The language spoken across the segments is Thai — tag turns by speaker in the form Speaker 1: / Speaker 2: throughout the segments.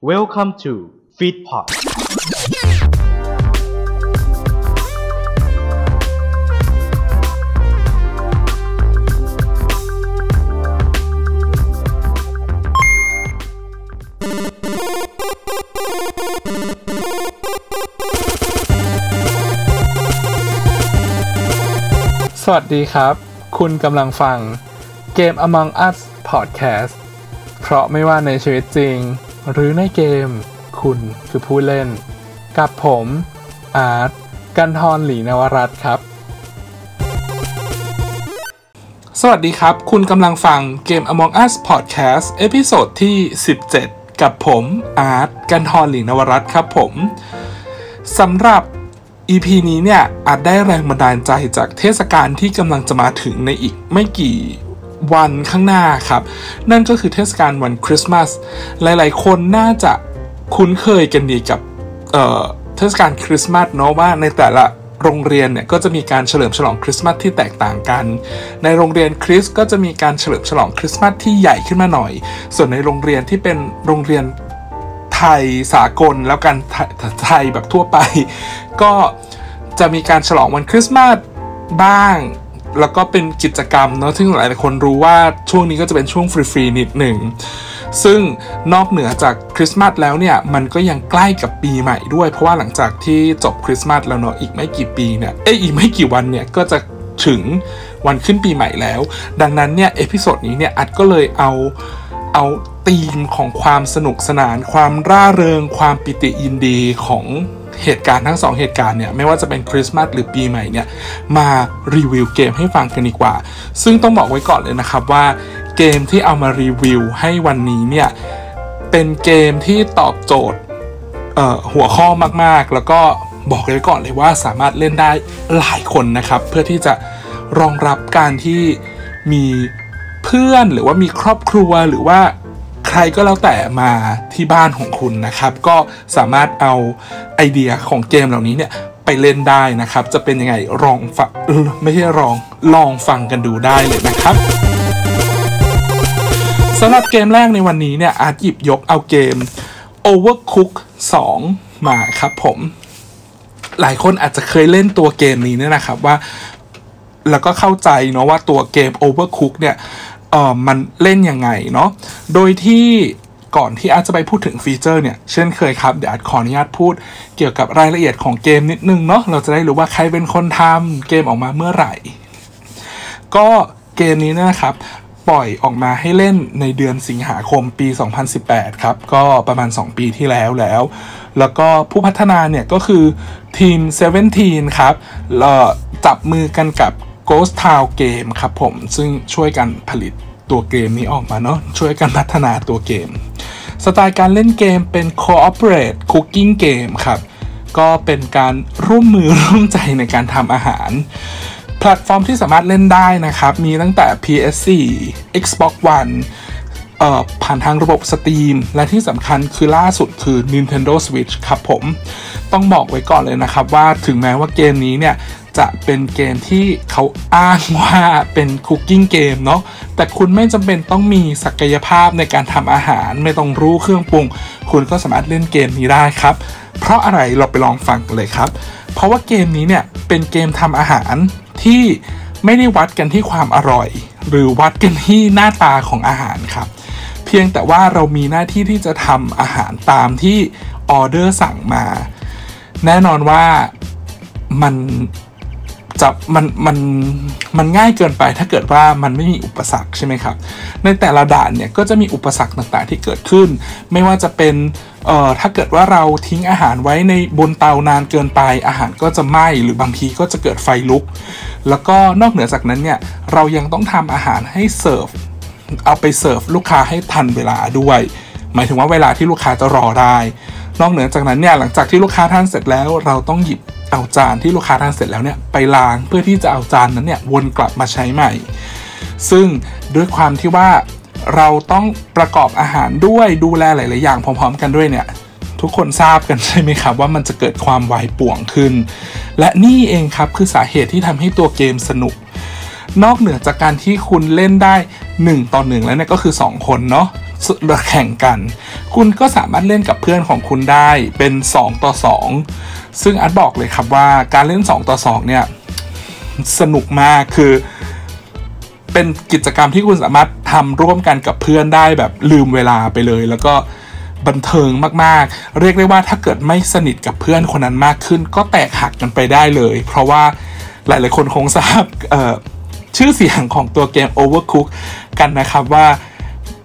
Speaker 1: Welcome to Feedpot
Speaker 2: สวัสดีครับ คุณกำลังฟังเกม Among Us Podcast เพราะไม่ว่าในชีวิตจริง หรือในเกม คุณคือผู้เล่น กับผม อาร์ตกันทรหลีนวรัตครับ สวัสดีครับ คุณกำลังฟังเกม Among Us Podcast episode ที่ 17 กับผม อาร์ตกันทรหลีนวรัตครับผมสำหรับ EP นี้เนี่ยอาร์ตได้แรงบันดาลใจจากเทศกาลที่กำลังจะมาถึงในอีกไม่กี่ วันข้างหน้าครับ นั่นก็คือเทศกาลวันคริสต์มาส หลายๆ คนน่าจะคุ้นเคยกันดีกับเเทศกาลคริสต์มาสเนาะว่าในแต่ละโรงเรียนเนี่ยก็จะมีการเฉลิมฉลองคริสต์มาสที่แตกต่างกัน ในโรงเรียนคริสก็จะมีการเฉลิมฉลองคริสต์มาสที่ใหญ่ขึ้นมาหน่อย ส่วนในโรงเรียนที่เป็นโรงเรียนไทยสากลแล้วกันไทไทยแบบทั่วไป ก็จะมีการฉลองวันคริสต์มาสบ้าง แล้วก็เป็นกิจกรรมเนาะซึ่งหลายๆคนรู้ว่าช่วงนี้ก็จะเป็นช่วงฟรีๆนิดหนึ่งซึ่งนอกเหนือจากคริสต์มาสแล้วเนี่ย มันก็ยังใกล้กับปีใหม่ด้วย เพราะว่าหลังจากที่จบคริสต์มาสแล้วเนาะอีกไม่กี่ปีเนี่ยเอ้ยอีกไม่กี่วันเนี่ยก็จะถึงวันขึ้นปีใหม่แล้ว ดังนั้นเนี่ย episode นี้เนี่ยอาร์ตก็เลยเอาเอาธีมของความสนุกสนาน ความร่าเริง ความปิติยินดีของ เหตุการณ์ทั้งสองเหตุการณ์เนี่ยไม่ว่าจะเป็นคริสต์มาสหรือปีใหม่เนี่ยมารีวิวเกมให้ฟังกันดีกว่า ซึ่งต้องบอกไว้ก่อนเลยนะครับว่าเกมที่เอามารีวิวให้วันนี้เนี่ยเป็นเกมที่ตอบโจทย์หัวข้อมากๆ แล้วก็บอกเลยก่อนเลยว่าสามารถเล่นได้หลายคนนะครับ เพื่อที่จะรองรับการที่มีเพื่อนหรือว่ามีครอบครัวหรือว่า ใครก็แล้วแต่มาที่บ้านของคุณนะครับ ก็สามารถเอาไอเดียของเกมเหล่านี้เนี่ยไปเล่นได้นะครับ จะเป็นยังไงลองฟังไม่ใช่ลองลองฟังกันดูได้เลยนะครับสำหรับเกมแรกในวันนี้เนี่ยอาจหยิบยกเอาเกม Overcook 2 มาครับผม หลายคนอาจจะเคยเล่นตัวเกมนี้เนี่ยนะครับว่า แล้วก็เข้าใจเนาะว่าตัวเกม Overcook เนี่ย เออมันเล่นยังไงเนาะ โดยที่ก่อนที่อาจจะไปพูดถึงฟีเจอร์เนี่ย เช่นเคยครับ เดี๋ยวอาจขออนุญาตพูดเกี่ยวกับรายละเอียดของเกมนิดนึงเนาะ เราจะได้รู้ว่าใครเป็นคนทำเกมออกมาเมื่อไหร่ ก็เกมนี้นะครับ ปล่อยออกมาให้เล่นในเดือนสิงหาคมปี 2018 ครับ ก็ประมาณ 2 ปีที่แล้วแล้ว แล้วก็ผู้พัฒนาเนี่ยก็คือทีม 17 ครับเอ่อจับมือกันกับ Ghost Town Game ครับผม ซึ่งช่วยกันผลิตตัวเกมนี้ออกมาเนาะช่วยกันพัฒนาตัวเกม สไตล์การเล่นเกมเป็น Cooperate Cooking Game ครับ ก็เป็นการร่วมมือร่วมใจในการทำอาหาร แพลตฟอร์มที่สามารถเล่นได้นะครับ มีตั้งแต่ PS4 Xbox One ผ่านทางระบบ Steam และที่สำคัญคือล่าสุดคือ Nintendo Switch ครับผม ต้องบอกไว้ก่อนเลยนะครับว่าถึงแม้ว่าเกมนี้เนี่ย จะเป็นเกมที่เขาอ้างว่าเป็นคุกกิ้งเกมเนาะแต่คุณไม่จำเป็นต้องมีศักยภาพในการทำอาหารไม่ต้องรู้เครื่องปรุง คุณก็สามารถเล่นเกมนี้ได้ครับ เพราะอะไรเราไปลองฟังกันเลยครับ เพราะว่าเกมนี้เนี่ยเป็นเกมทำอาหารที่ไม่ได้วัดกันที่ความอร่อย หรือวัดกันที่หน้าตาของอาหารครับ เพียงแต่ว่าเรามีหน้าที่ที่จะทำอาหารตามที่ออเดอร์สั่งมา แน่นอนว่ามัน จะมันมันมันง่ายเกินไปถ้าเกิดว่ามันไม่มีอุปสรรคใช่ไหมครับ ในแต่ละด่านเนี่ยก็จะมีอุปสรรคต่างๆที่เกิดขึ้น ไม่ว่าจะเป็นเอ่อถ้าเกิดว่าเราทิ้งอาหารไว้ในบนเตานานเกินไป อาหารก็จะไหม้หรือบางทีก็จะเกิดไฟลุก แล้วก็นอกเหนือจากนั้นเนี่ยเรายังต้องทำอาหารให้เสิร์ฟเอาไปเสิร์ฟลูกค้าให้ทันเวลาด้วย หมายถึงว่าเวลาที่ลูกค้าจะรอได้ นอกเหนือจากนั้นเนี่ยหลังจากที่ลูกค้าทานเสร็จแล้วเราต้องหยิบ เอาจานที่ลูกค้าทานเสร็จแล้วเนี่ยไปล้างเพื่อที่จะเอาจานนั้นเนี่ยวนกลับมาใช้ใหม่ ซึ่งด้วยความที่ว่าเราต้องประกอบอาหารด้วยดูแลหลาย ๆ อย่างพร้อม ๆ กันด้วยเนี่ยทุกคนทราบกันใช่ไหมครับว่ามันจะเกิดความวายป่วงขึ้น และนี่เองครับคือสาเหตุที่ทำให้ตัวเกมสนุก นอกเหนือจากการที่คุณเล่นได้ 1 ต่อ 1 แล้วเนี่ยก็คือ 2 คนเนาะแข่งกัน คุณก็สามารถเล่นกับเพื่อนของคุณได้เป็น 2 ต่อ 2 ซึ่งอาร์ตบอกเลยครับว่าการเล่น 2 ต่อ 2 เนี่ย สนุกมากคือเป็นกิจกรรมที่คุณสามารถทำร่วมกันกับเพื่อนได้แบบลืมเวลาไปเลย แล้วก็บันเทิงมากๆ เรียกได้ว่าถ้าเกิดไม่สนิทกับเพื่อนคนนั้นมากขึ้น ก็แตกหักกันไปได้เลย เพราะว่าหลาย ๆ คนคงทราบ ชื่อเสียงของตัวเกม Overcook กันนะครับว่า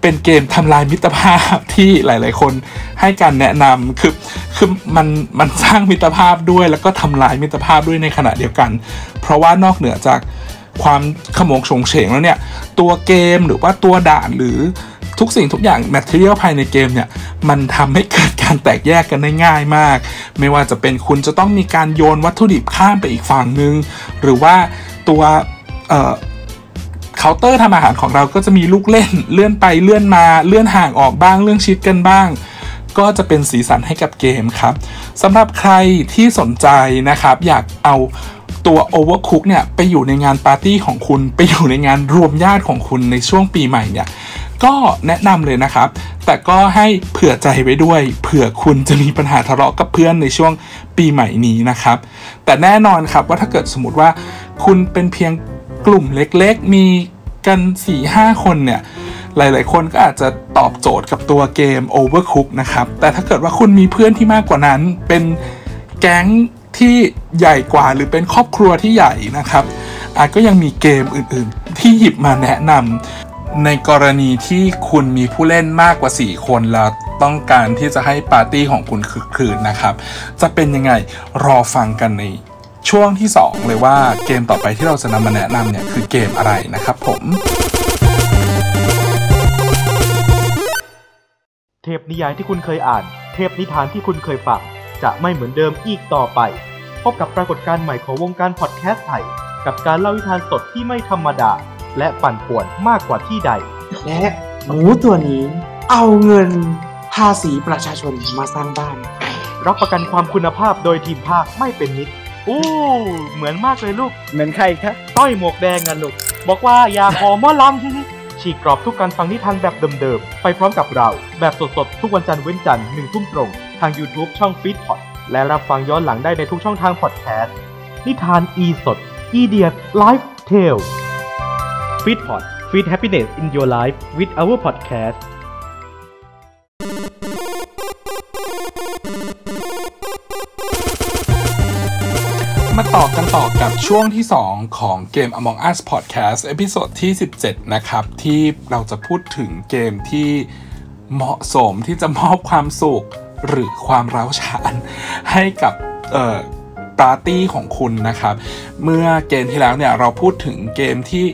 Speaker 2: เป็นเกมทำลายมิตรภาพที่หลาย ๆ คนให้การแนะนำคือคือมันมันสร้างมิตรภาพด้วย แล้วก็ทำลายมิตรภาพด้วยในขณะเดียวกัน เพราะว่านอกเหนือจากความขโมงชงเฉงแล้วเนี่ย ตัวเกมหรือว่าตัวด่านหรือทุกสิ่งทุกอย่างแมทเทียลภายในเกมเนี่ย มันทำให้เกิดการแตกแยกกันได้ง่ายมาก ไม่ว่าจะเป็นคุณจะต้องมีการโยนวัตถุดิบข้ามไปอีกฝั่งนึงหรือว่าตัว เคาน์เตอร์ทำอาหารของเราก็จะมีลูกเล่นเลื่อนไปเลื่อนมาเลื่อนห่างออกบ้างเลื่อนชิดกันบ้าง ก็จะเป็นสีสันให้กับเกมครับสำหรับใครที่สนใจนะครับ อยากเอาตัว Overcook เนี่ยไปอยู่ในงานปาร์ตี้ของคุณ ไปอยู่ในงานรวมญาติของคุณในช่วงปีใหม่เนี่ยก็แนะนำเลยนะครับ แต่ก็ให้เผื่อใจไว้ด้วย เผื่อคุณจะมีปัญหาทะเลาะกับเพื่อนในช่วงปีใหม่นี้นะครับ แต่แน่นอนครับว่าถ้าเกิดสมมติว่าคุณเป็นเพียง กลุ่มเล็กๆ มีกัน 4-5 คนเนี่ย หลายๆ คนก็อาจจะตอบโจทย์กับตัวเกม Overcook นะครับ แต่ถ้าเกิดว่าคุณมีเพื่อนที่มากกว่านั้น เป็นแก๊งที่ใหญ่กว่าหรือเป็นครอบครัวที่ใหญ่นะครับอาจก็ยังมีเกมอื่นๆ ที่หยิบมาแนะนำในกรณีที่คุณมีผู้เล่นมากกว่า 4 คนแล้วต้องการที่จะให้ปาร์ตี้ของคุณคึกคืนนะครับ จะเป็นยังไงรอฟังกันใน ช่วงที่ 2 เลยว่าเกมต่อไปที่เราจะนำมาแนะนำเนี่ยคือเกมอะไรนะครับผม
Speaker 1: เทพนิยายที่คุณเคยอ่าน เทพนิทานที่คุณเคยฟังจะไม่เหมือนเดิมอีกต่อไป พบกับปรากฏการณ์ใหม่ของวงการพอดแคสต์ไทย กับการเล่านิทานสดที่ไม่ธรรมดา และปั่นป่วนมากกว่าที่ใด
Speaker 3: และหมูตัวนี้เอาเงินภาษีประชาชนมาสร้างบ้าน
Speaker 1: รับประกันความคุณภาพโดยทีมภาคไม่เป็นมิตร อู้เหมือนมากเลยลูก
Speaker 4: เหมือนใครคะ
Speaker 1: ต้อยหมวกแดงกันลูก บอกว่าอย่าขอหมอลำ ฉีกกรอบทุกการฟังนิทานแบบเดิมๆ ไปพร้อมกับเรา แบบสดๆ ทุกวันจันทร์เว้นจันทร์หนึ่งทุ่มตรง ทาง YouTube ช่อง f e e d p o d และรับฟังย้อนหลังได้ในทุกช่องทางพอดแคสต์นิทานอีสดอีเดีย Life Tale f e e d p o d Feed Happiness in Your Life with our podcast
Speaker 2: มาต่่อกันต่อกับช่วงที่ 2 ของเกม Among Us Podcast เอพิโซดที่ 17 นะครับ ที่เราจะพูดถึงเกมที่เหมาะสมที่จะมอบความสุขหรือความร้าวฉานให้กับเอ่อปาร์ตี้ของคุณนะครับ เมื่อเกมที่แล้วเนี่ยเราพูดถึงเกมที่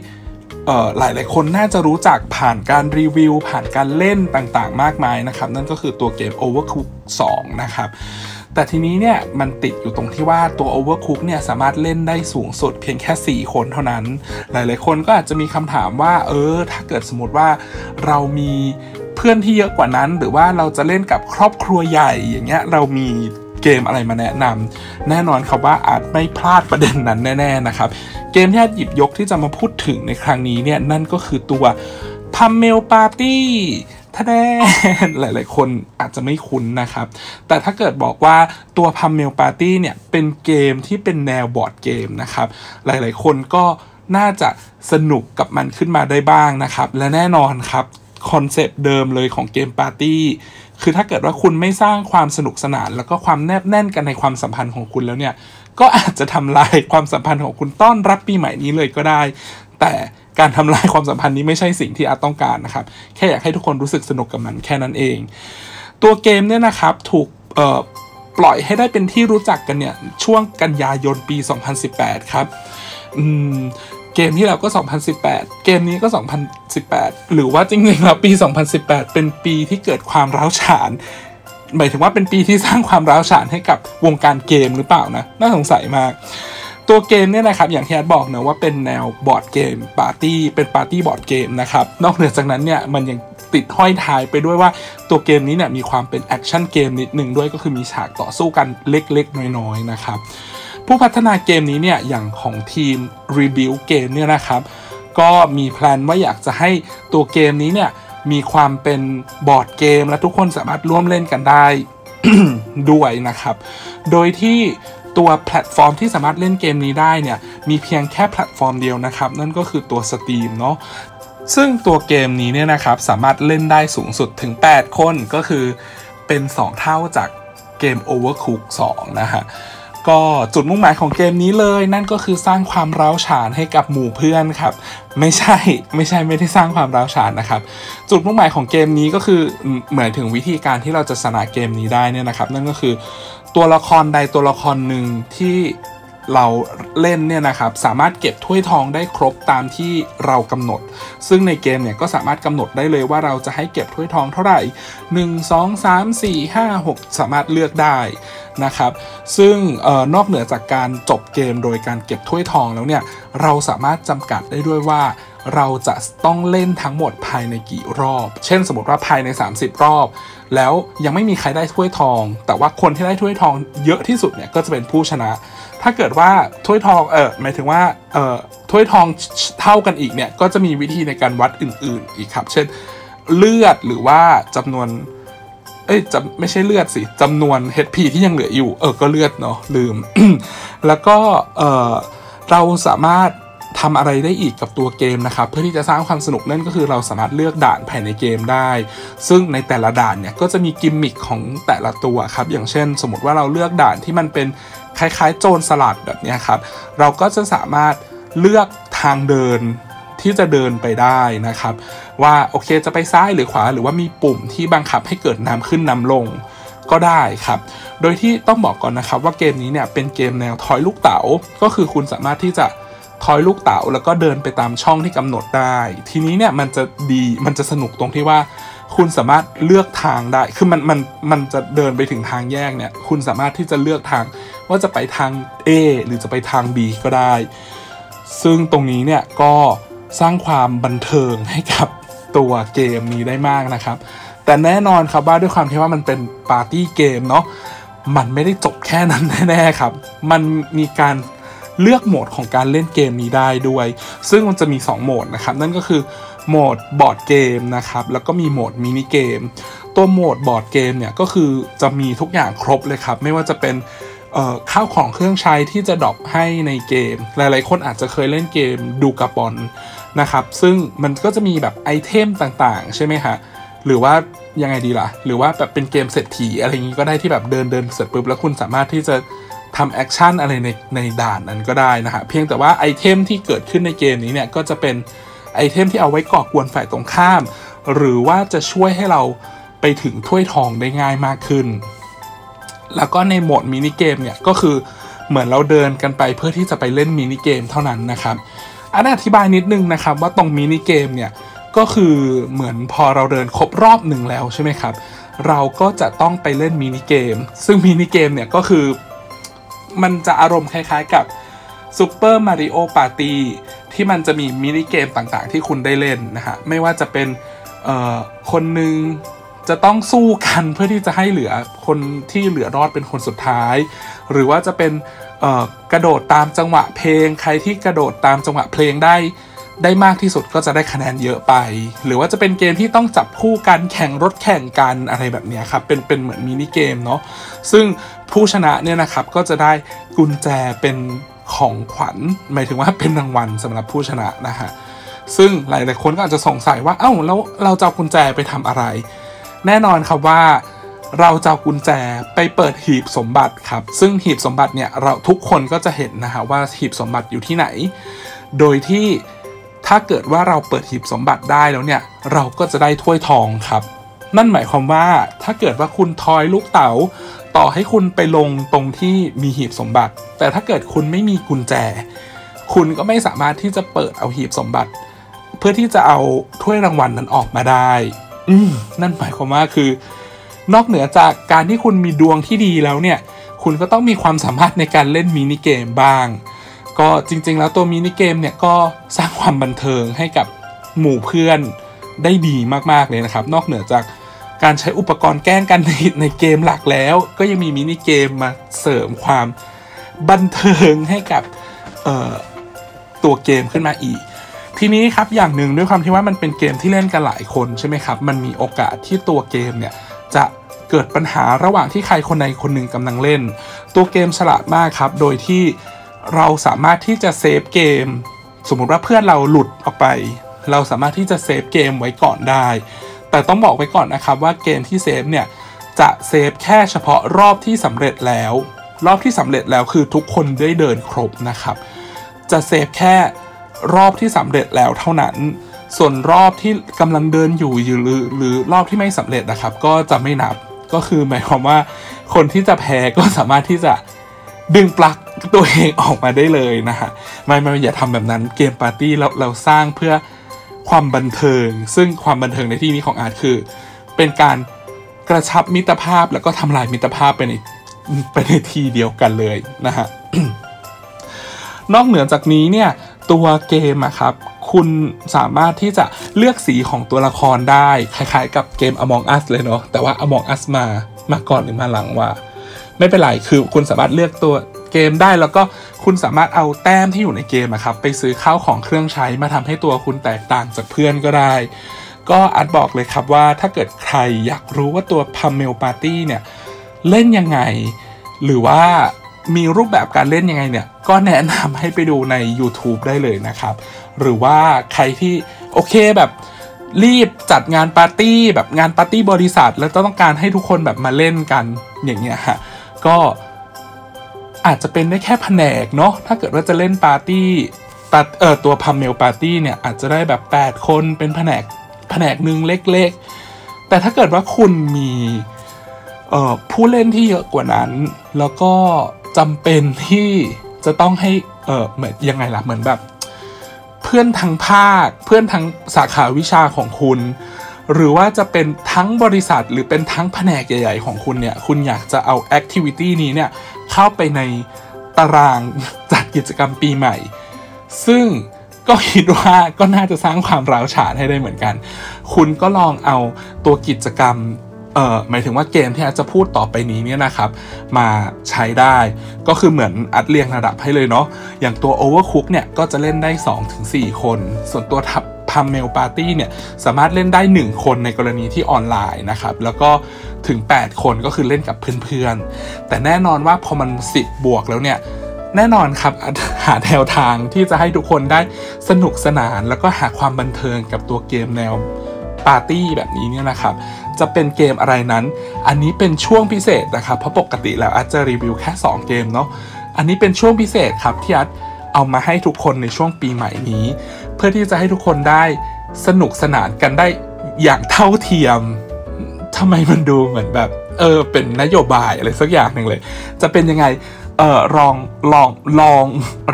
Speaker 2: หลายหลายคนน่าจะรู้จักผ่านการรีวิว ผ่านการเล่นต่างๆ มากมายนะครับ นั่นก็คือตัวเกม Overcook 2 นะครับ แต่ทีนี้เนี่ยมันติดอยู่ตรงที่ว่าตัว Overcook เนี่ยสามารถเล่นได้สูงสุดเพียงแค่ 4 คนเท่านั้น หลาย ๆ คนก็อาจจะมีคำถามว่า เออ ถ้าเกิดสมมติว่าเรามีเพื่อนที่เยอะกว่านั้น หรือว่าเราจะเล่นกับครอบครัวใหญ่อย่างเงี้ยเรามีเกมอะไรมาแนะนำแน่นอนครับว่าอาร์ตไม่พลาดประเด็นนั้นแน่ ๆ นะครับ เกมที่อาร์ตหยิบยกที่จะมาพูดถึงในครั้งนี้เนี่ยนั่นก็คือตัว Pummel Party ถ้าแน่หลาย ๆ คนอาจจะไม่คุ้นนะครับ แต่ถ้าเกิดบอกว่าตัว Pummel Party เนี่ย เป็นเกมที่เป็นแนวบอร์ดเกมนะครับ หลาย ๆ คนก็น่าจะสนุกกับมันขึ้นมาได้บ้างนะครับ และแน่นอนครับคอนเซปต์เดิมเลยของเกมปาร์ตี้คือถ้าเกิดว่าคุณไม่สร้างความสนุกสนาน แล้วก็ความแนบแน่นกันในความสัมพันธ์ของคุณแล้วเนี่ย ก็อาจจะทำลายความสัมพันธ์ของคุณต้อนรับปีใหม่นี้เลยก็ได้ แต่ การทำลายความสัมพันธ์นี้ไม่ใช่สิ่งที่อาต้องการนะครับ แค่อยากให้ทุกคนรู้สึกสนุกกับมันแค่นั้นเอง ตัวเกมเนี่ยนะครับถูกปล่อยให้ได้เป็นที่รู้จักกันเนี่ยช่วงกันยายนปี 2018 ครับเกมที่แล้วก็ 2018 เกมนี้ก็ 2018 หรือว่าจริงๆแล้วปี 2018 เป็นปีที่เกิดความร้าวฉานหมายถึงว่าเป็นปีที่สร้างความร้าวฉานให้กับวงการเกมหรือเปล่านะ น่าสงสัยมาก ตัวเกมเนี่ยนะครับอย่างที่อาร์ตบอกนะว่าเป็นแนวบอร์ดเกมปาร์ตี้เป็นปาร์ตี้บอร์ดเกมนะครับนอกเหนือจากนั้นเนี่ยมันยังติดห้อยท้ายไปด้วยว่าตัวเกมนี้เนี่ยมีความเป็น action game นิดนึงด้วยก็คือมีฉากต่อสู้กันเล็กๆ น้อยๆนะครับผู้พัฒนาเกมนี้เนี่ยอย่างของทีม Rebuild เกมเนี่ยนะครับก็มี plan ว่าอยากจะให้ตัวเกมนี้เนี่ยมีความเป็นบอร์ดเกมและทุกคนสามารถร่วมเล่นกันได้ด้วยนะครับ โดยที่ ตัวแพลตฟอร์มที่สามารถเล่นเกมนี้ได้เนี่ยมีเพียงแค่แพลตฟอร์มเดียวนะครับ นั่นก็คือตัว Steam เนาะซึ่งตัวเกมนี้เนี่ยนะครับสามารถเล่นได้สูงสุดถึง 8 คนก็คือเป็น 2 เท่าจากเกม Overcook 2 นะฮะก็จุดมุ่งหมายของเกมนี้เลย นั่นก็คือสร้างความร้าวฉานให้กับหมู่เพื่อนครับ ไม่ใช่ไม่ใช่ไม่ได้สร้างความร้าวฉานนะครับ จุดมุ่งหมายของเกมนี้ก็คือเหมือนถึงวิธีการที่เราจะชนะเกมนี้ได้เนี่ยนะครับ นั่นก็คือ ตัวละครใดตัวละครหนึ่งที่เราเล่นเนี่ยนะครับสามารถเก็บถ้วยทองได้ครบตามที่เรากำหนด ซึ่งในเกมเนี่ยก็สามารถกำหนดได้เลยว่าเราจะให้เก็บถ้วยทองเท่าไหร่ 1 2 3 4 5 6 สามารถเลือกได้นะครับ ซึ่งเออนอกเหนือจากการจบเกมโดยการเก็บถ้วยทองแล้วเนี่ยเราสามารถจำกัดได้ด้วยว่าเราจะต้องเล่นทั้งหมดภายในกี่รอบ เช่นสมมติว่าภายใน 30 รอบ แล้วยังไม่มีใครได้ถ้วยทอง แต่ว่าคนที่ได้ถ้วยทองเยอะที่สุดเนี่ยก็จะเป็นผู้ชนะ ถ้าเกิดว่าถ้วยทองเออหมายถึงว่าเออถ้วยทองเท่ากันอีกเนี่ยก็จะมีวิธีในการวัดอื่น ๆ อีกครับ เช่นเลือดหรือว่าจำนวนเอ้ยจะไม่ใช่เลือดสิจำนวน HP ที่ยังเหลืออยู่ เออก็เลือดเนาะลืม แล้วก็เออเราสามารถ ทำอะไรได้อีกกับตัวเกมนะครับเพื่อที่จะสร้างความสนุกนั่นก็คือเราสามารถเลือกด่านภายในเกมได้ ซึ่งในแต่ละด่านเนี่ยก็จะมีกิมมิคของแต่ละตัวครับอย่างเช่น สมมติว่าเราเลือกด่านที่มันเป็นคล้ายๆ โจรสลัดแบบนี้ครับเราก็จะสามารถเลือกทางเดินที่จะเดินไปได้นะครับ ว่าโอเคจะไปซ้ายหรือขวาหรือว่ามีปุ่มที่บังคับให้เกิดน้ำขึ้นน้ำลงก็ได้ครับ โดยที่ต้องบอกก่อนนะครับว่าเกมนี้เนี่ยเป็นเกมแนวทอยลูกเต๋า ก็คือคุณสามารถที่จะ ทอยลูกเต๋าแล้วก็เดินไปตามช่องที่กำหนดได้ ทีนี้เนี่ยมันจะดีมันจะสนุกตรงที่ว่า คุณสามารถเลือกทางได้ คือมันมันมันจะเดินไปถึงทางแยกเนี่ยคุณสามารถที่จะเลือกทางว่าจะไปทาง A หรือจะไปทาง B ก็ได้ ซึ่งตรงนี้เนี่ยก็สร้างความบันเทิงให้กับตัวเกมนี้ได้มากนะครับ แต่แน่นอนครับว่าด้วยความที่ว่ามันเป็นปาร์ตี้เกมเนาะมันไม่ได้จบแค่นั้นแน่ๆครับ มันมีการ เลือกโหมดของการเล่นเกมนี้ได้ด้วย ซึ่งมันจะมี 2 โหมดนะครับ นั่นก็คือโหมดบอร์ดเกมนะครับ แล้วก็มีโหมดมินิเกม ตัวโหมดบอร์ดเกมเนี่ยก็คือจะมีทุกอย่างครบเลยครับ ไม่ว่าจะเป็นข้าวของเครื่องใช้ที่จะ drop ให้ในเกม หลายๆ คนอาจจะเคยเล่นเกม Dokapon นะครับ ซึ่งมันก็จะมีแบบไอเทมต่างๆ ใช่ไหมฮะ หรือว่ายังไงดีล่ะ หรือว่าแบบเป็นเกมเศรษฐีอะไรอย่างนี้ก็ได้ที่แบบเดินเดินเสร็จปุ๊บแล้วคุณสามารถที่จะ ทำ action อะไรในในด่านนั้นก็ได้นะฮะเพียงแต่ว่าไอเทมที่เกิดขึ้นในเกมนี้เนี่ยก็จะเป็นไอเทมที่เอาไว้ก่อกวนฝ่ายตรงข้าม หรือว่าจะช่วยให้เราไปถึงถ้วยทองได้ง่ายมากขึ้น แล้วก็ในโหมดมินิเกมเนี่ยก็คือเหมือนเราเดินกันไปเพื่อที่จะไปเล่นมินิเกมเท่านั้นนะครับอันนอธิบายนิดนึงนะครับว่าตรงมินิเกมเนี่ยก็คือเหมือนพอเราเดินครบรอบหนึ่งแล้วใช่ไหมครับ เราก็จะต้องไปเล่นมินิเกม ซึ่งมินิเกมเนี่ยก็คือ มันจะอารมณ์คล้ายๆกับ Super Mario Party ที่มันจะมีมินิเกมต่างๆ ที่คุณได้เล่นนะฮะ ไม่ว่าจะเป็นคนหนึ่งจะต้องสู้กันเพื่อที่จะให้เหลือคนที่เหลือรอดเป็นคนสุดท้าย หรือว่าจะเป็นกระโดดตามจังหวะเพลง ใครที่กระโดดตามจังหวะเพลงได้ได้มากที่สุดก็จะได้คะแนนเยอะไป หรือว่าจะเป็นเกมที่ต้องจับคู่กันแข่งรถแข่งกันอะไรแบบนี้ครับ เป็นเป็นเหมือนมินิเกมเนาะ ซึ่ง ผู้ชนะเนี่ยนะครับก็จะได้กุญแจเป็นของขวัญ หมายถึงว่าเป็นรางวัลสำหรับผู้ชนะนะฮะซึ่งหลายๆคนก็อาจจะสงสัยว่าเอ้าแล้วเราจะากุญแจไปทำอะไร แน่นอนครับว่าเราจะากุญแจไปเปิดหีบสมบัติครับ ซึ่งหีบสมบัติเนี่ยเราทุกคนก็จะเห็นนะฮะว่าหีบสมบัติอยู่ที่ไหน โดยที่ถ้าเกิดว่าเราเปิดหีบสมบัติได้แล้วเนี่ยเราก็จะได้ถ้วยทองครับ นั่นหมายความว่าถ้าเกิดว่าคุณทอยลูกเต๋า ต่อให้คุณไปลงตรงที่มีหีบสมบัติ แต่ถ้าเกิดคุณไม่มีกุญแจ คุณก็ไม่สามารถที่จะเปิดเอาหีบสมบัติ เพื่อที่จะเอาถ้วยรางวัลนั้นออกมาได้ อืมนั่นหมายความว่าคือ นอกเหนือจากการที่คุณมีดวงที่ดีแล้วเนี่ย คุณก็ต้องมีความสามารถในการเล่นมินิเกมบ้าง ก็จริง ๆ แล้วตัวมินิเกมเนี่ยก็สร้างความบันเทิงให้กับหมู่เพื่อนได้ดีมากๆเลยนะครับ นอกเหนือจาก การใช้อุปกรณ์แกล้งกันในในเกมหลักแล้ว ก็ยังมีมินิเกมมาเสริมความบันเทิงให้กับตัวเกมขึ้นมาอีก ทีนี้ครับอย่างหนึ่งด้วยความที่ว่ามันเป็นเกมที่เล่นกันหลายคนใช่ไหมครับ มันมีโอกาสที่ตัวเกมเนี่ยจะเกิดปัญหาระหว่างที่ใครคนใดคนหนึ่งกำลังเล่น ตัวเกมฉลาดมากครับ โดยที่เราสามารถที่จะเซฟเกม สมมุติว่าเพื่อนเราหลุดออกไป เราสามารถที่จะเซฟเกมไว้ก่อนได้ แต่ต้องบอกไว้ก่อนนะครับว่าเกมที่เซฟเนี่ยจะเซฟแค่เฉพาะรอบที่สำเร็จแล้ว รอบที่สำเร็จแล้วคือทุกคนได้เดินครบนะครับ จะเซฟแค่รอบที่สำเร็จแล้วเท่านั้น ส่วนรอบที่กำลังเดินอยู่หรือหรือรอบที่ไม่สำเร็จนะครับ ก็จะไม่นับก็คือหมายความว่า คนที่จะแพ้ก็สามารถที่จะดึงปลั๊กตัวเองออกมาได้เลยนะฮะไม่ไม่อย่าทำแบบนั้นเกมปาร์ตี้เราเราสร้างเพื่อ ความบันเทิง ซึ่งความบันเทิงในที่นี้ของอาร์ตคือ เป็นการกระชับมิตรภาพแล้วก็ทำลายมิตรภาพไปในไปในทีเดียวกันเลยนะฮะนอกเหนือจากนี้เนี่ยตัวเกมอะครับคุณสามารถที่จะเลือกสีของตัวละครได้ คล้ายๆ กับเกม Among Us เลยเนาะแต่ว่า Among Us มามาก่อนหรือมาหลังว่า ไม่เป็นไรคือคุณสามารถเลือกตัว เกมได้แล้วก็คุณสามารถเอาแต้มที่อยู่ในเกมอะครับไปซื้อข้าวของเครื่องใช้มาทำให้ตัวคุณแตกต่างจากเพื่อนก็ได้ ก็อัดบอกเลยครับว่าถ้าเกิดใครอยากรู้ว่าตัว p a m e l Party เนี่ยเล่นยังไง หรือว่ามีรูปแบบการเล่นยังไงเนี่ย ก็แนะนำให้ไปดูใน YouTube ได้เลยนะครับ หรือว่าใครที่โอเคแบบรีบจัดงานปาร์ตี้ แบบงานปาร์ตี้บริษัท แล้วต้องการให้ทุกคนแบบมาเล่นกันอย่างเงี้ยฮะก็ อาจจะเป็นได้แค่แผนกเนาะถ้าเกิดว่าจะเล่นปาร์ตี้ปาเอ่อตัว Pummel Party เนี่ยอาจจะได้แบบ 8 คนเป็นแผนกแผนกหนึ่งเล็กๆ แต่ถ้าเกิดว่าคุณมีเอ่อผู้เล่นที่เยอะกว่านั้น แล้วก็จำเป็นที่จะต้องให้เออเหมือนยังไงล่ะเหมือนแบบ เพื่อนทั้งภาคเพื่อนทั้งสาขาวิชาของคุณ หรือว่าจะเป็นทั้งบริษัทหรือเป็นทั้งแผนกใหญ่ ๆ ของคุณเนี่ยคุณอยากจะเอาแอคทิวิตี้นี้เนี่ย เข้าไปในตารางจัดกิจกรรมปีใหม่ ซึ่งก็คิดว่าก็น่าจะสร้างความร้าวฉานให้ได้เหมือนกัน คุณก็ลองเอาตัวกิจกรรมเอ่อหมายถึงว่าเกมที่อาจจะพูดต่อไปนี้เนี่ยนะครับ มาใช้ได้ ก็คือเหมือนอัดเรียงระดับให้เลยเนาะอย่างตัว Overcook เนี่ยก็จะเล่นได้ 2-4 คน ส่วนตัวทับ พัมเมลปาร์ตี้เนี่ยสามารถเล่นได้ 1 คนในกรณีที่ออนไลน์นะครับ แล้วก็ถึง 8 คนก็คือเล่นกับเพื่อนๆ แต่แน่นอนว่าพอมัน 10 บวกแล้วเนี่ยแน่นอนครับหาแนวทางที่จะให้ทุกคนได้สนุกสนาน แล้วก็หาความบันเทิงกับตัวเกมแนวปาร์ตี้แบบนี้เนี่ยนะครับ จะเป็นเกมอะไรนั้น อันนี้เป็นช่วงพิเศษนะครับ เพราะปกติแล้วอาจจะรีวิวแค่ 2 เกมเนาะอันนี้เป็นช่วงพิเศษครับที่อาจ เอามาให้ทุกคนในช่วงปีใหม่นี้ เพื่อที่จะให้ทุกคนได้สนุกสนานกันได้อย่างเท่าเทียมทำไมมันดูเหมือนแบบเออเป็นนโยบายอะไรสักอย่างหนึ่งเลย จะเป็นยังไงเออลองลองลอง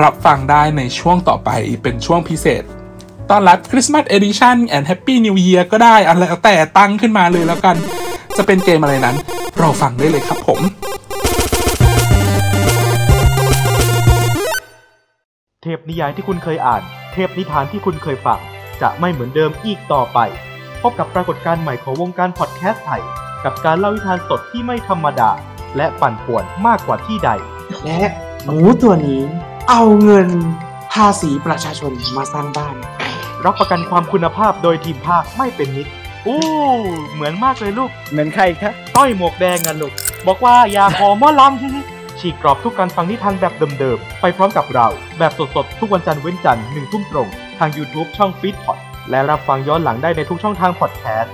Speaker 2: รับฟังได้ในช่วงต่อไปเป็นช่วงพิเศษต้อนรับคริสต์มาส edition and happy new year ก็ได้อะไรแต่ตั้งขึ้นมาเลยแล้วกัน จะเป็นเกมอะไรนั้น รอฟังได้เลยครับผม
Speaker 1: เทพนิยายที่คุณเคยอ่าน เทพนิทานที่คุณเคยฟัง จะไม่เหมือนเดิมอีกต่อไป พบกับปรากฏการณ์ใหม่ของวงการพอดแคสต์ไทย กับการเล่านิทานสดที่ไม่ธรรมดา และปั่นป่วนมากกว่าที่ใด
Speaker 3: และหมูตัวนี้ เอาเงินภาษีประชาชนมาสร้างบ้าน
Speaker 1: รับประกันความคุณภาพโดยทีมภาคไม่เป็นมิตรอู้เหมือนมากเลยลูก
Speaker 4: เหมือนใครคะ
Speaker 1: ต้อยหมวกแดงกันลูก บอกว่าอย่าขอหมอลำ ฉีกกรอบทุกการฟังนิทานแบบเดิมๆ ไปพร้อมกับเรา แบบสดๆ ทุกวันจันทร์เว้นจันทร์หนึ่งทุ่มตรง ทาง YouTube ช่องฟีดพอดและรับฟังย้อนหลังได้ในทุกช่องทางพอดแคสต์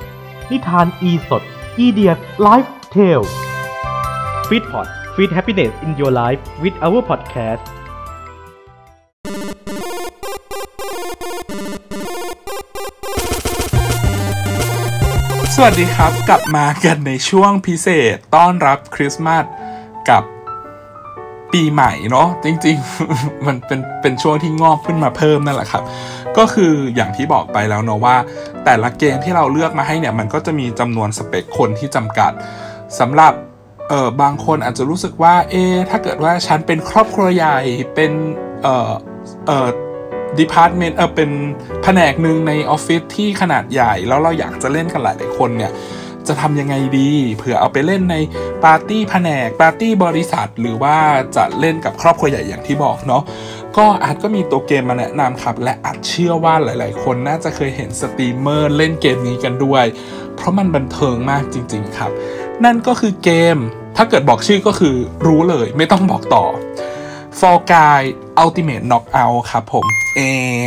Speaker 1: นิทานอีสดIdiot Live Tale Feed Pod Feed happiness in your life with our podcast
Speaker 2: สวัสดีครับ กลับมากันในช่วงพิเศษต้อนรับคริสต์มาสกับ ปีใหม่เนาะจริงๆ มันเป็นเป็นช่วงที่งอกขึ้นมาเพิ่มนั่นแหละครับ ก็คืออย่างที่บอกไปแล้วเนาะว่า แต่ละเกมที่เราเลือกมาให้เนี่ยมันก็จะมีจำนวนสเปคคนที่จำกัดสำหรับเออบางคนอาจจะรู้สึกว่าเอ๊ะถ้าเกิดว่าฉันเป็นครอบครัวใหญ่เป็นเออเออ department เออเป็นแผนกหนึ่งในออฟฟิศที่ขนาดใหญ่ แล้วเราอยากจะเล่นกันหลายๆคนเนี่ย จะทำยังไงดีเผื่อเอาไปเล่นในปาร์ตี้แผนกปาร์ตี้บริษัท หรือว่าจะเล่นกับครอบครัวใหญ่อย่างที่บอกเนาะก็อาร์ตก็มีตัวเกมมาแนะนำครับ และอาร์ตเชื่อว่าหลาย ๆ คนน่าจะเคยเห็นสตรีมเมอร์เล่นเกมนี้กันด้วย เพราะมันบันเทิงมากจริง ๆ ครับ นั่นก็คือเกม ถ้าเกิดบอกชื่อก็คือรู้เลยไม่ต้องบอกต่อ Fall Guys Ultimate Knockout ครับผม เอ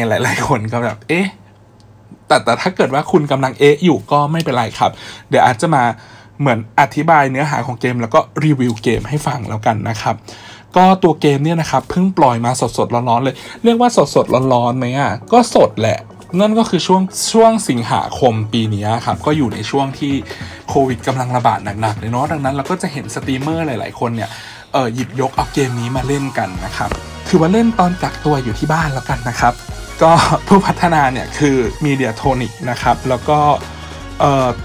Speaker 2: หลาย ๆ คนก็แบบเอ๊ะ แต่แต่ถ้าเกิดว่าคุณกำลังเอ๊ะอยู่ก็ไม่เป็นไรครับ เดี๋ยวอาร์ตจะมาเหมือนอธิบายเนื้อหาของเกม แล้วก็รีวิวเกมให้ฟังแล้วกันนะครับก็ตัวเกมเนี่ยนะครับเพิ่งปล่อยมาสดสดๆร้อนๆเลย เรียกว่าสดสดๆร้อนๆไหมอะก็สดแหละ นั่นก็คือช่วงช่วงสิงหาคมปีนี้ครับก็อยู่ในช่วงที่โควิดกำลังระบาดหนักๆเลยเนาะดังนั้นเราก็จะเห็นสตรีมเมอร์หลายๆคนเนี่ยเออหยิบยกเอาเกมนี้มาเล่นกันนะครับถือว่าเล่นตอนกักตัวอยู่ที่บ้านแล้วกันนะครับ ก็ผู้พัฒนาเนี่ยคือ Mediatonic นะครับแล้วก็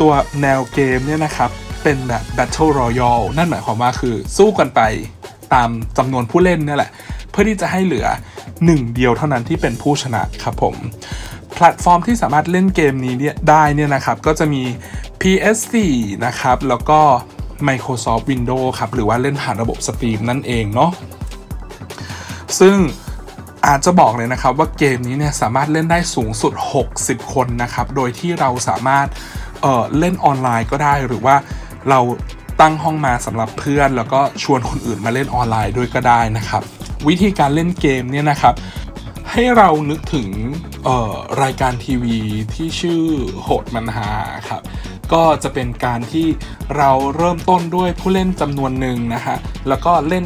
Speaker 2: ตัวแนวเกมเนี่ยนะครับเป็นแบบ Battle Royale นั่นหมายความว่าคือสู้กันไปตามจำนวนผู้เล่นนี่แหละ เพื่อที่จะให้เหลือหนึ่งเดียวเท่านั้นที่เป็นผู้ชนะครับผม แพลตฟอร์มที่สามารถเล่นเกมนี้เนี่ยได้เนี่ยนะครับ ก็จะมี PS4 นะครับ แล้วก็ Microsoft Windows ครับ หรือว่าเล่นผ่านระบบ Steam นั่นเองเนาะซึ่ง อาจจะบอกเลยนะครับว่าเกมนี้เนี่ยสามารถเล่นได้สูงสุด 60 คนนะครับ โดยที่เราสามารถเเล่นออนไลน์ก็ได้หรือว่าเราตั้งห้องมาสำหรับเพื่อน แล้วก็ชวนคนอื่นมาเล่นออนไลน์ด้วยก็ได้นะครับ วิธีการเล่นเกมเนี่ยนะครับ ให้เรานึกถึงรายการทีวีที่ชื่อโหดมันฮาครับก็จะเป็นการที่เราเริ่มต้นด้วยผู้เล่นจำนวนหนึ่งนะฮะแล้วก็เล่น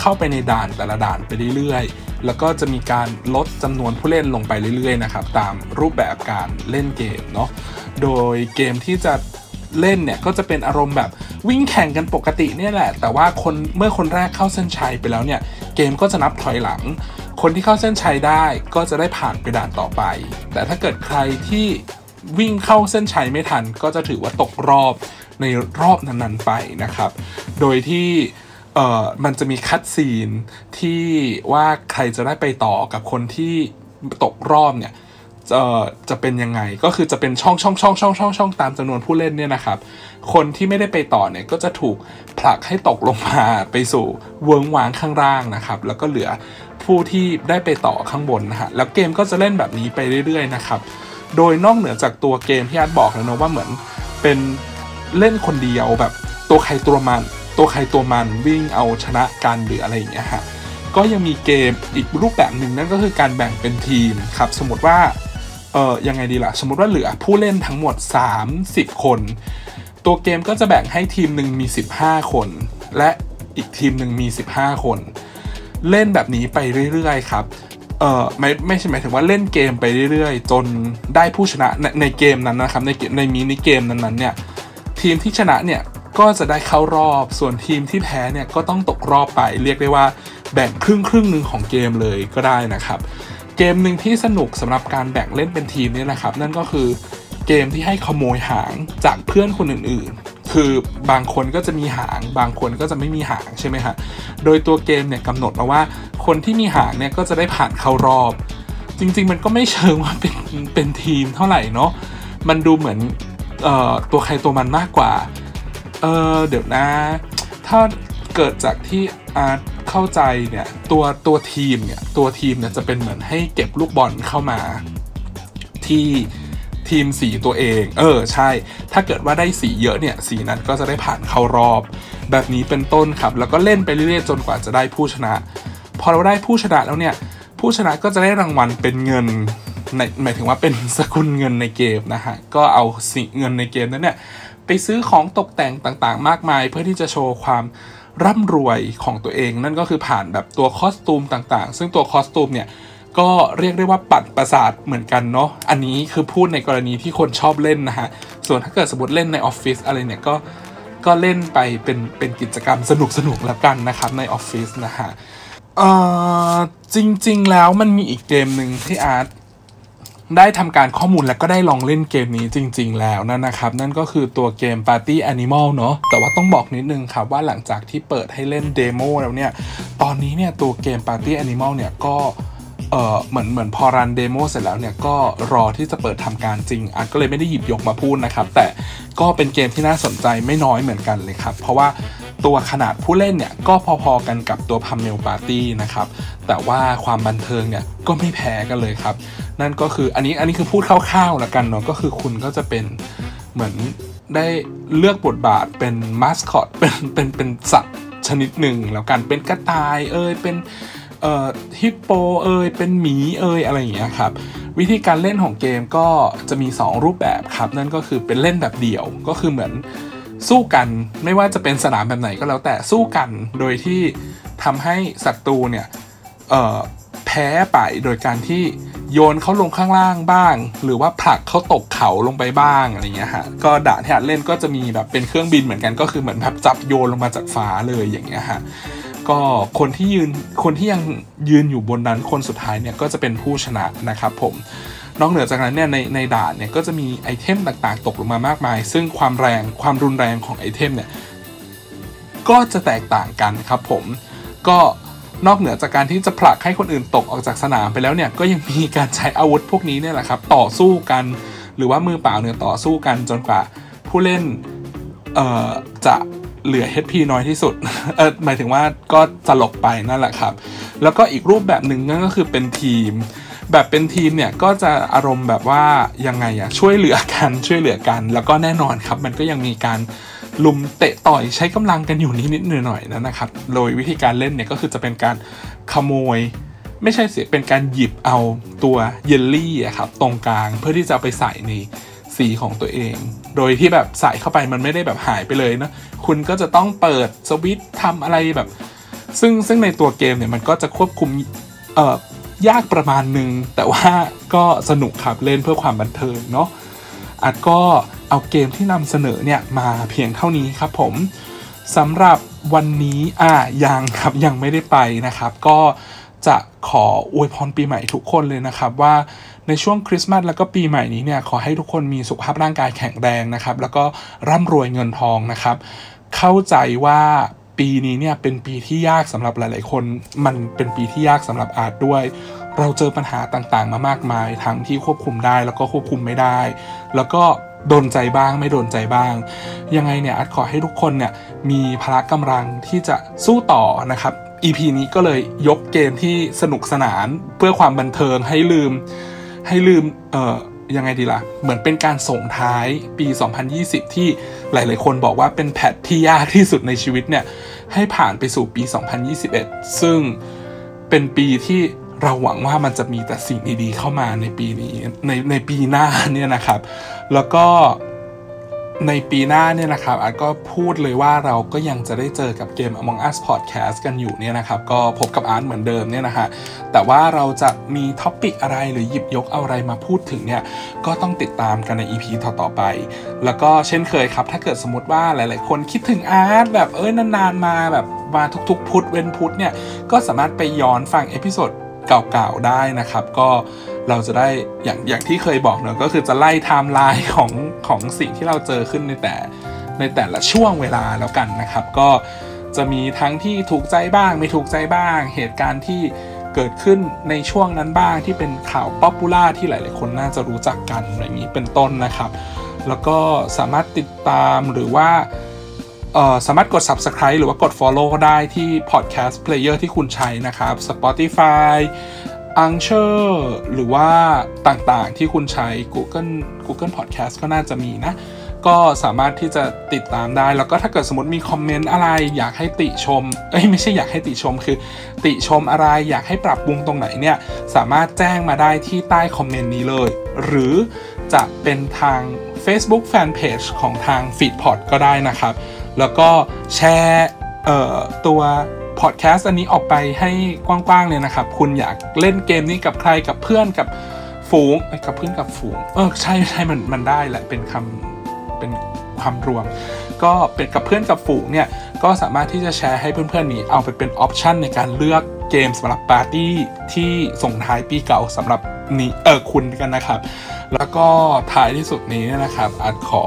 Speaker 2: เข้าไปในด่านแต่ละด่านไปเรื่อยๆ แล้วก็จะมีการลดจำนวนผู้เล่นลงไปเรื่อยๆนะครับตามรูปแบบการเล่นเกมเนาะโดยเกมที่จะเล่นเนี่ยก็จะเป็นอารมณ์แบบวิ่งแข่งกันปกติเนี่ยแหละ แต่ว่าคนเมื่อคนแรกเข้าเส้นชัยไปแล้วเนี่ยเกมก็จะนับถอยหลัง คนที่เข้าเส้นชัยได้ก็จะได้ผ่านไปด่านต่อไป แต่ถ้าเกิดใครที่วิ่งเข้าเส้นชัยไม่ทัน ก็จะถือว่าตกรอบในรอบนั้นๆไปนะครับ โดยที่ เอ่อมันจะมีคัดซีนที่ว่าใครจะได้ไปต่อกับคนที่ตกรอบเนี่ยเอ่อจะเป็นยังไงก็คือจะเป็นช่องช่องช่องช่องช่องช่องตามจำนวนผู้เล่นเนี่ยนะครับ คนที่ไม่ได้ไปต่อเนี่ยก็จะถูกผลักให้ตกลงมาไปสู่เวิงวางข้างล่างนะครับ แล้วก็เหลือผู้ที่ได้ไปต่อข้างบนนะฮะแล้วเกมก็จะเล่นแบบนี้ไปเรื่อยๆนะครับ โดยนอกเหนือจากตัวเกมที่อาร์ตบอกแล้วนะว่าเหมือนเป็นเล่นคนเดียวแบบตัวใครตัวมัน ตัวใครตัวมันวิ่งเอาชนะกันหรืออะไรอย่างเงี้ยฮะก็ยังมีเกมอีกรูปแบบหนึ่งนั่นก็คือการแบ่งเป็นทีมครับสมมติว่าเออยังไงดีล่ะ สมมติว่าเหลือผู้เล่นทั้งหมด 30 คน ตัวเกมก็จะแบ่งให้ทีมหนึ่งมี 15 คน และอีกทีมหนึ่งมี 15 คน เล่นแบบนี้ไปเรื่อยๆครับเออไม่ไม่ใช่หมายถึงว่าเล่นเกมไปเรื่อยๆ จนได้ผู้ชนะในในเกมนั้นนะครับในเกมในมินิเกมนั้นๆเนี่ยทีมที่ชนะเนี่ย ก็จะได้เข้ารอบ ส่วนทีมที่แพ้เนี่ยก็ต้องตกรอบไป เรียกได้ว่าแบ่งครึ่งครึ่งหนึ่งของเกมเลยก็ได้นะครับ เกมหนึ่งที่สนุกสำหรับการแบ่งเล่นเป็นทีมเนี่ยนะครับ นั่นก็คือเกมที่ให้ขโมยหางจากเพื่อนคนอื่นๆ คือบางคนก็จะมีหาง บางคนก็จะไม่มีหางใช่ไหมฮะ โดยตัวเกมเนี่ยกำหนดมาว่า คนที่มีหางเนี่ยก็จะได้ผ่านเข้ารอบ จริงๆ มันก็ไม่เชิงว่าเป็นเป็นทีมเท่าไหร่เนาะ มันดูเหมือนเอ่อตัวใครตัวมันมากกว่า เออเดี๋ยวนะ ถ้าเกิดจากที่อาร์ตเข้าใจเนี่ยตัวตัวทีมเนี่ยตัวทีมเนี่ยจะเป็นเหมือนให้เก็บลูกบอลเข้ามา ที่ทีมสีตัวเอง เออใช่ ถ้าเกิดว่าได้สีเยอะเนี่ยสีนั้นก็จะได้ผ่านเข้ารอบ แบบนี้เป็นต้นครับ แล้วก็เล่นไปเรื่อยๆจนกว่าจะได้ผู้ชนะ พอเราได้ผู้ชนะแล้วเนี่ยผู้ชนะก็จะได้รางวัลเป็นเงินในหมายถึงว่าเป็นสกุลเงินในเกมนะฮะก็เอาสิเงินในเกมนั้นเนี่ย ไปซื้อของตกแต่งต่างๆ มากมาย เพื่อที่จะโชว์ความร่ำรวยของตัวเอง นั่นก็คือผ่านแบบตัวคอสตูมต่างๆ ซึ่งตัวคอสตูมเนี่ยก็เรียกได้ว่าปัดประสาทเหมือนกันเนาะ อันนี้คือพูดในกรณีที่คนชอบเล่นนะฮะ ส่วนถ้าเกิดสมมติเล่นในออฟฟิศอะไรเนี่ยก็ก็เล่นไปเป็นเป็นกิจกรรมสนุกสนุกแล้วกันนะครับในออฟฟิศนะฮะ เอ่อจริงๆแล้วมันมีอีกเกมหนึ่งที่อาร์ต ได้ทำการข้อมูลแล้วก็ได้ลองเล่นเกมนี้จริง ๆ แล้วนั่นนะครับ นั่นก็คือตัวเกม Party Animal เนาะแต่ว่าต้องบอกนิดนึงครับว่าหลังจากที่เปิดให้เล่น demo แล้วเนี่ย ตอนนี้เนี่ยตัวเกม Party Animal เนี่ยก็เออเหมือนเหมือนพอ run demo เสร็จแล้วเนี่ยก็รอที่จะเปิดทำการจริงอาร์ตก็เลยไม่ได้หยิบยกมาพูดนะครับ แต่ก็เป็นเกมที่น่าสนใจไม่น้อยเหมือนกันเลยครับ เพราะว่า ตัวขนาดผู้เล่นเนี่ยก็พอๆกันกับตัวพัมเมลปาร์ตี้นะครับแต่ว่าความบันเทิงเนี่ยก็ไม่แพ้กันเลยครับ นั่นก็คืออันนี้อันนี้คือพูดคร่าวๆแล้วกันเนาะก็คือคุณก็จะเป็นเหมือนได้เลือกบทบาทเป็นมาสคอตเป็นเป็นเป็นสัตว์ชนิดหนึ่งแล้วกันเป็นกระต่ายเอยเป็นเอ่อฮิปโปเอยเป็นหมีเอยอะไรอย่างเงี้ยครับวิธีการเล่นของเกมก็จะมี 2 รูปแบบครับ นั่นก็คือเป็นเล่นแบบเดี่ยวก็คือเหมือน สู้กันไม่ว่าจะเป็นสนามแบบไหนก็แล้วแต่สู้กันโดยที่ทำให้ศัตรูเนี่ยแพ้ไปโดยการที่โยนเขาลงข้างล่างบ้าง หรือว่าผลักเขาตกเขาลงไปบ้างอะไรเงี้ยฮะก็ด่านที่อัดเล่นก็จะมีแบบเป็นเครื่องบินเหมือนกันก็คือเหมือนแบบจับโยนลงมาจากฟ้าเลยอย่างเงี้ยฮะก็คนที่ยืนคนที่ยังยืนอยู่บนนั้นคนสุดท้ายเนี่ยก็จะเป็นผู้ชนะนะครับผม นอกเหนือจากนั้นเนี่ยในในด่านเนี่ยก็จะมีไอเทมต่างๆ ตกลงมามากมาย ซึ่งความแรงความรุนแรงของไอเทมเนี่ยก็จะแตกต่างกันครับผมก็นอกเหนือจากการที่จะผลักให้คนอื่นตกออกจากสนามไปแล้วเนี่ยก็ยังมีการใช้อาวุธพวกนี้เนี่ยแหละครับต่อสู้กันหรือว่ามือเปล่าเนี่ยต่อสู้กันจนกว่าผู้เล่นเอ่อจะเหลือ HP น้อยที่สุดเออหมายถึงว่าก็สลบไปนั่นแหละครับ แล้วก็อีกรูปแบบหนึ่งนั่นก็คือเป็นทีม แบบเป็นทีมเนี่ยก็จะอารมณ์แบบว่ายังไงอะช่วยเหลือกันช่วยเหลือกัน แล้วก็แน่นอนครับ มันก็ยังมีการลุมเตะต่อยใช้กำลังกันอยู่นิดๆหน่อยๆนะครับ โดยวิธีการเล่นเนี่ยก็คือจะเป็นการขโมย ไม่ใช่เสิเป็นการหยิบเอาตัวเยลลี่อะครับตรงกลางเพื่อที่จะไปใส่ในสีของตัวเอง โดยที่แบบใส่เข้าไปมันไม่ได้แบบหายไปเลยนะคุณก็จะต้องเปิดสวิตช์ทำอะไรแบบ ซึ่งซึ่งในตัวเกมเนี่ยมันก็จะควบคุมเอ่อ ยากประมาณหนึ่งแต่ว่าก็สนุกครับเล่นเพื่อความบันเทิงเนาะอาจก็เอาเกมที่นำเสนอเนี่ยมาเพียงเท่านี้ครับผมสำหรับวันนี้อะยังครับยังไม่ได้ไปนะครับ ก็จะขออวยพรปีใหม่ทุกคนเลยนะครับ ว่าในช่วงคริสต์มาสแล้วก็ปีใหม่นี้เนี่ยขอให้ทุกคนมีสุขภาพร่างกายแข็งแรงนะครับ แล้วก็ร่ำรวยเงินทองนะครับ เข้าใจว่า ปีนี้เนี่ยเป็นปีที่ยากสำหรับหลาย ๆ คน มันเป็นปีที่ยากสำหรับอาร์ตด้วย เราเจอปัญหาต่างๆ มามากมาย ทั้งที่ควบคุมได้แล้วก็ควบคุมไม่ได้ แล้วก็โดนใจบ้างไม่โดนใจบ้าง ยังไงเนี่ยอาร์ตขอให้ทุกคนเนี่ยมีพละกำลังที่จะสู้ต่อนะครับ EP นี้ก็เลยยกเกมที่สนุกสนานเพื่อความบันเทิงให้ลืมให้ลืมเอ่อ ยังไงดีล่ะ เหมือนเป็นการส่งท้ายปี 2020 ที่หลาย ๆ คนบอกว่าเป็นแพทที่ยากที่สุดในชีวิตเนี่ย ให้ผ่านไปสู่ปี 2021 ซึ่งเป็นปีที่เราหวังว่ามันจะมีแต่สิ่งดี ๆ เข้ามาในปีนี้ในในปีหน้าเนี่ยนะครับ แล้วก็ ในปีหน้าเนี่ยนะครับอาร์ตก็พูดเลยว่าเราก็ยังจะได้เจอกับเกม Among Us Podcast กันอยู่เนี่ยนะครับก็พบกับอาร์ตเหมือนเดิมเนี่ยนะฮะแต่ว่าเราจะมี topic อะไรหรือหยิบยกเอาอะไรมาพูดถึงเนี่ยก็ต้องติดตามกันใน EP ต่อๆไป แล้วก็เช่นเคยครับ ถ้าเกิดสมมติว่าหลายๆ คนคิดถึงอาร์ตแบบเอ้ยนานๆมาแบบมาทุกๆ พุธเว้นพุธเนี่ยก็สามารถไปย้อนฟัง episode เก่าๆได้นะครับก็ เราจะได้อย่างอย่างที่เคยบอกเนอะก็คือจะไล่ไทม์ไลน์ของของสิ่งที่เราเจอขึ้นในแต่ในแต่ละช่วงเวลาแล้วกันนะครับ ก็จะมีทั้งที่ถูกใจบ้าง ไม่ถูกใจบ้าง เหตุการณ์ที่เกิดขึ้นในช่วงนั้นบ้างที่เป็นข่าว popular ที่หลาย ๆ คนน่าจะรู้จักกันอะไรอย่างนี้เป็นต้นนะครับ แล้วก็สามารถติดตามหรือว่าเออสามารถกด subscribe หรือว่ากด follow ได้ที่ podcast player ที่คุณใช้นะครับ Spotify Anchor หรือว่าต่างๆที่คุณใช้ Google Google Podcast ก็น่าจะมีนะ ก็สามารถที่จะติดตามได้ แล้วก็ถ้าเกิดสมมติมีคอมเมนต์อะไร อยากให้ติชม เอ้ยไม่ใช่อยากให้ติชมคือ ติชมอะไรอยากให้ปรับปรุงตรงไหนเนี่ย สามารถแจ้งมาได้ที่ใต้คอมเมนต์นี้เลย หรือจะเป็นทาง Facebook Fanpage ของทาง Feedpot ก็ได้นะครับ แล้วก็แชร์ตัว พอดแคสต์อันนี้ออกไปให้กว้างๆเลยนะครับ คุณอยากเล่นเกมนี้กับใครกับเพื่อนกับฝูงกับเพื่อนกับฝูง เออใช่ใช่มันมันได้แหละเป็นคำเป็นความรวม ก็เป็นกับเพื่อนกับฝูงเนี่ย ก็สามารถที่จะแชร์ให้เพื่อนๆนี้เอาไปเป็นออปชันในการเลือกเกมสำหรับปาร์ตี้ที่ส่งท้ายปีเก่าสำหรับนี้เออคุณกันนะครับ แล้วก็ท้ายที่สุดนี้นยนะครับอาจขอ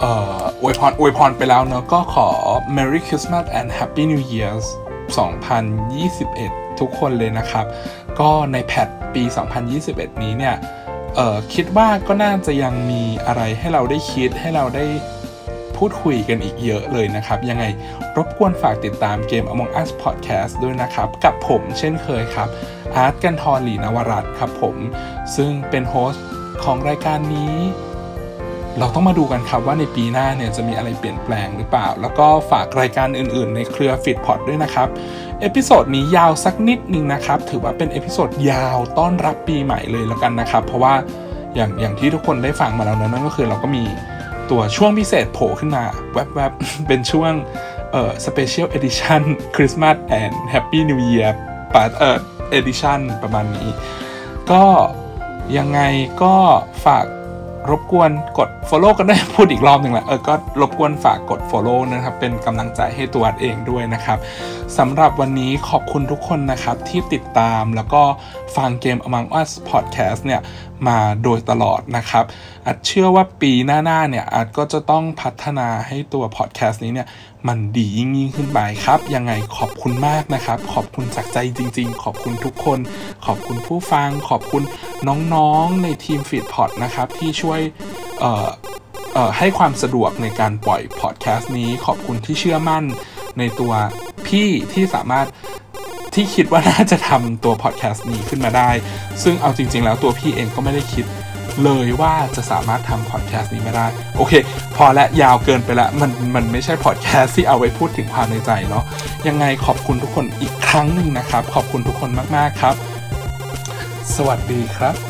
Speaker 2: เอ่อ อวยพรอวยพรไปแล้วเนอะก็ขอ Merry Christmas and Happy New Year 2021 ทุกคนเลยนะครับ ก็ในแพทปี 2021 นี้เนี่ยเออคิดว่าก็น่าจะยังมีอะไรให้เราได้คิดให้เราได้พูดคุยกันอีกเยอะเลยนะครับ ยังไงรบกวนฝากติดตามเกม Among Us Podcast ด้วยนะครับ กับผมเช่นเคยครับ อาร์ตกันทรหลีนวรัตครับผม ซึ่งเป็นโฮสต์ของรายการนี้ เราต้องมาดูกันครับว่าในปีหน้าเนี่ยจะมีอะไรเปลี่ยนแปลงหรือเปล่า แล้วก็ฝากรายการอื่นๆ ในเครือ f i t p o d ด้วยนะครับ episode นี้ยาวสักนิดนึงนะครับ ถือว่าเป็น episode ยาวต้อนรับปีใหม่เลยแล้วกันนะครับ เพราะว่าอย่างอย่างที่ทุกคนได้ฟังมาแล้วนะนั่นก็คือเราก็มีตัวช่วงพิเศษโผล่ขึ้นมาแวบๆ เป็นช่วงเอ่อ special edition Christmas and Happy New Year ปะเอ่อ edition ประมาณนี้ ก็ยังไงก็ฝาก รบกวนกด follow กันด้วยพูดอีกรอบหนึ่งแหละเออก็รบกวนฝากกด follow นะครับ เป็นกำลังใจให้ตัวเองด้วยนะครับสำหรับวันนี้ขอบคุณทุกคนนะครับ ที่ติดตามแล้วก็ฟังเกม Among Us Podcast เนี่ย มาโดยตลอดนะครับอาจเชื่อว่าปีหน้าๆเนี่ยอาจก็จะต้องพัฒนาให้ตัวพอดแคสต์นี้เนี่ย มันดียิ่งยิ่งขึ้นไปครับ ยังไงขอบคุณมากนะครับ ขอบคุณจากใจจริง ๆ ขอบคุณทุกคน ขอบคุณผู้ฟัง ขอบคุณน้องๆในทีมฟีดพอดนะครับ ที่ช่วยให้ความสะดวกในการปล่อยพอดแคสต์นี้ ขอบคุณที่เชื่อมั่นในตัวพี่ที่สามารถที่คิดว่าน่าจะทำตัวพอดแคสต์นี้ขึ้นมาได้ ซึ่งเอาจริง ๆ แล้วตัวพี่เองก็ไม่ได้คิด เลยว่าจะสามารถทำพอดแคสต์นี้ไม่ได้ โอเค พอและยาวเกินไปละมันมันไม่ใช่พอดแคสต์ที่เอาไว้พูดถึงความในใจเนาะยังไงขอบคุณทุกคนอีกครั้งหนึ่งนะครับ ขอบคุณทุกคนมาก ๆ ครับ สวัสดีครับ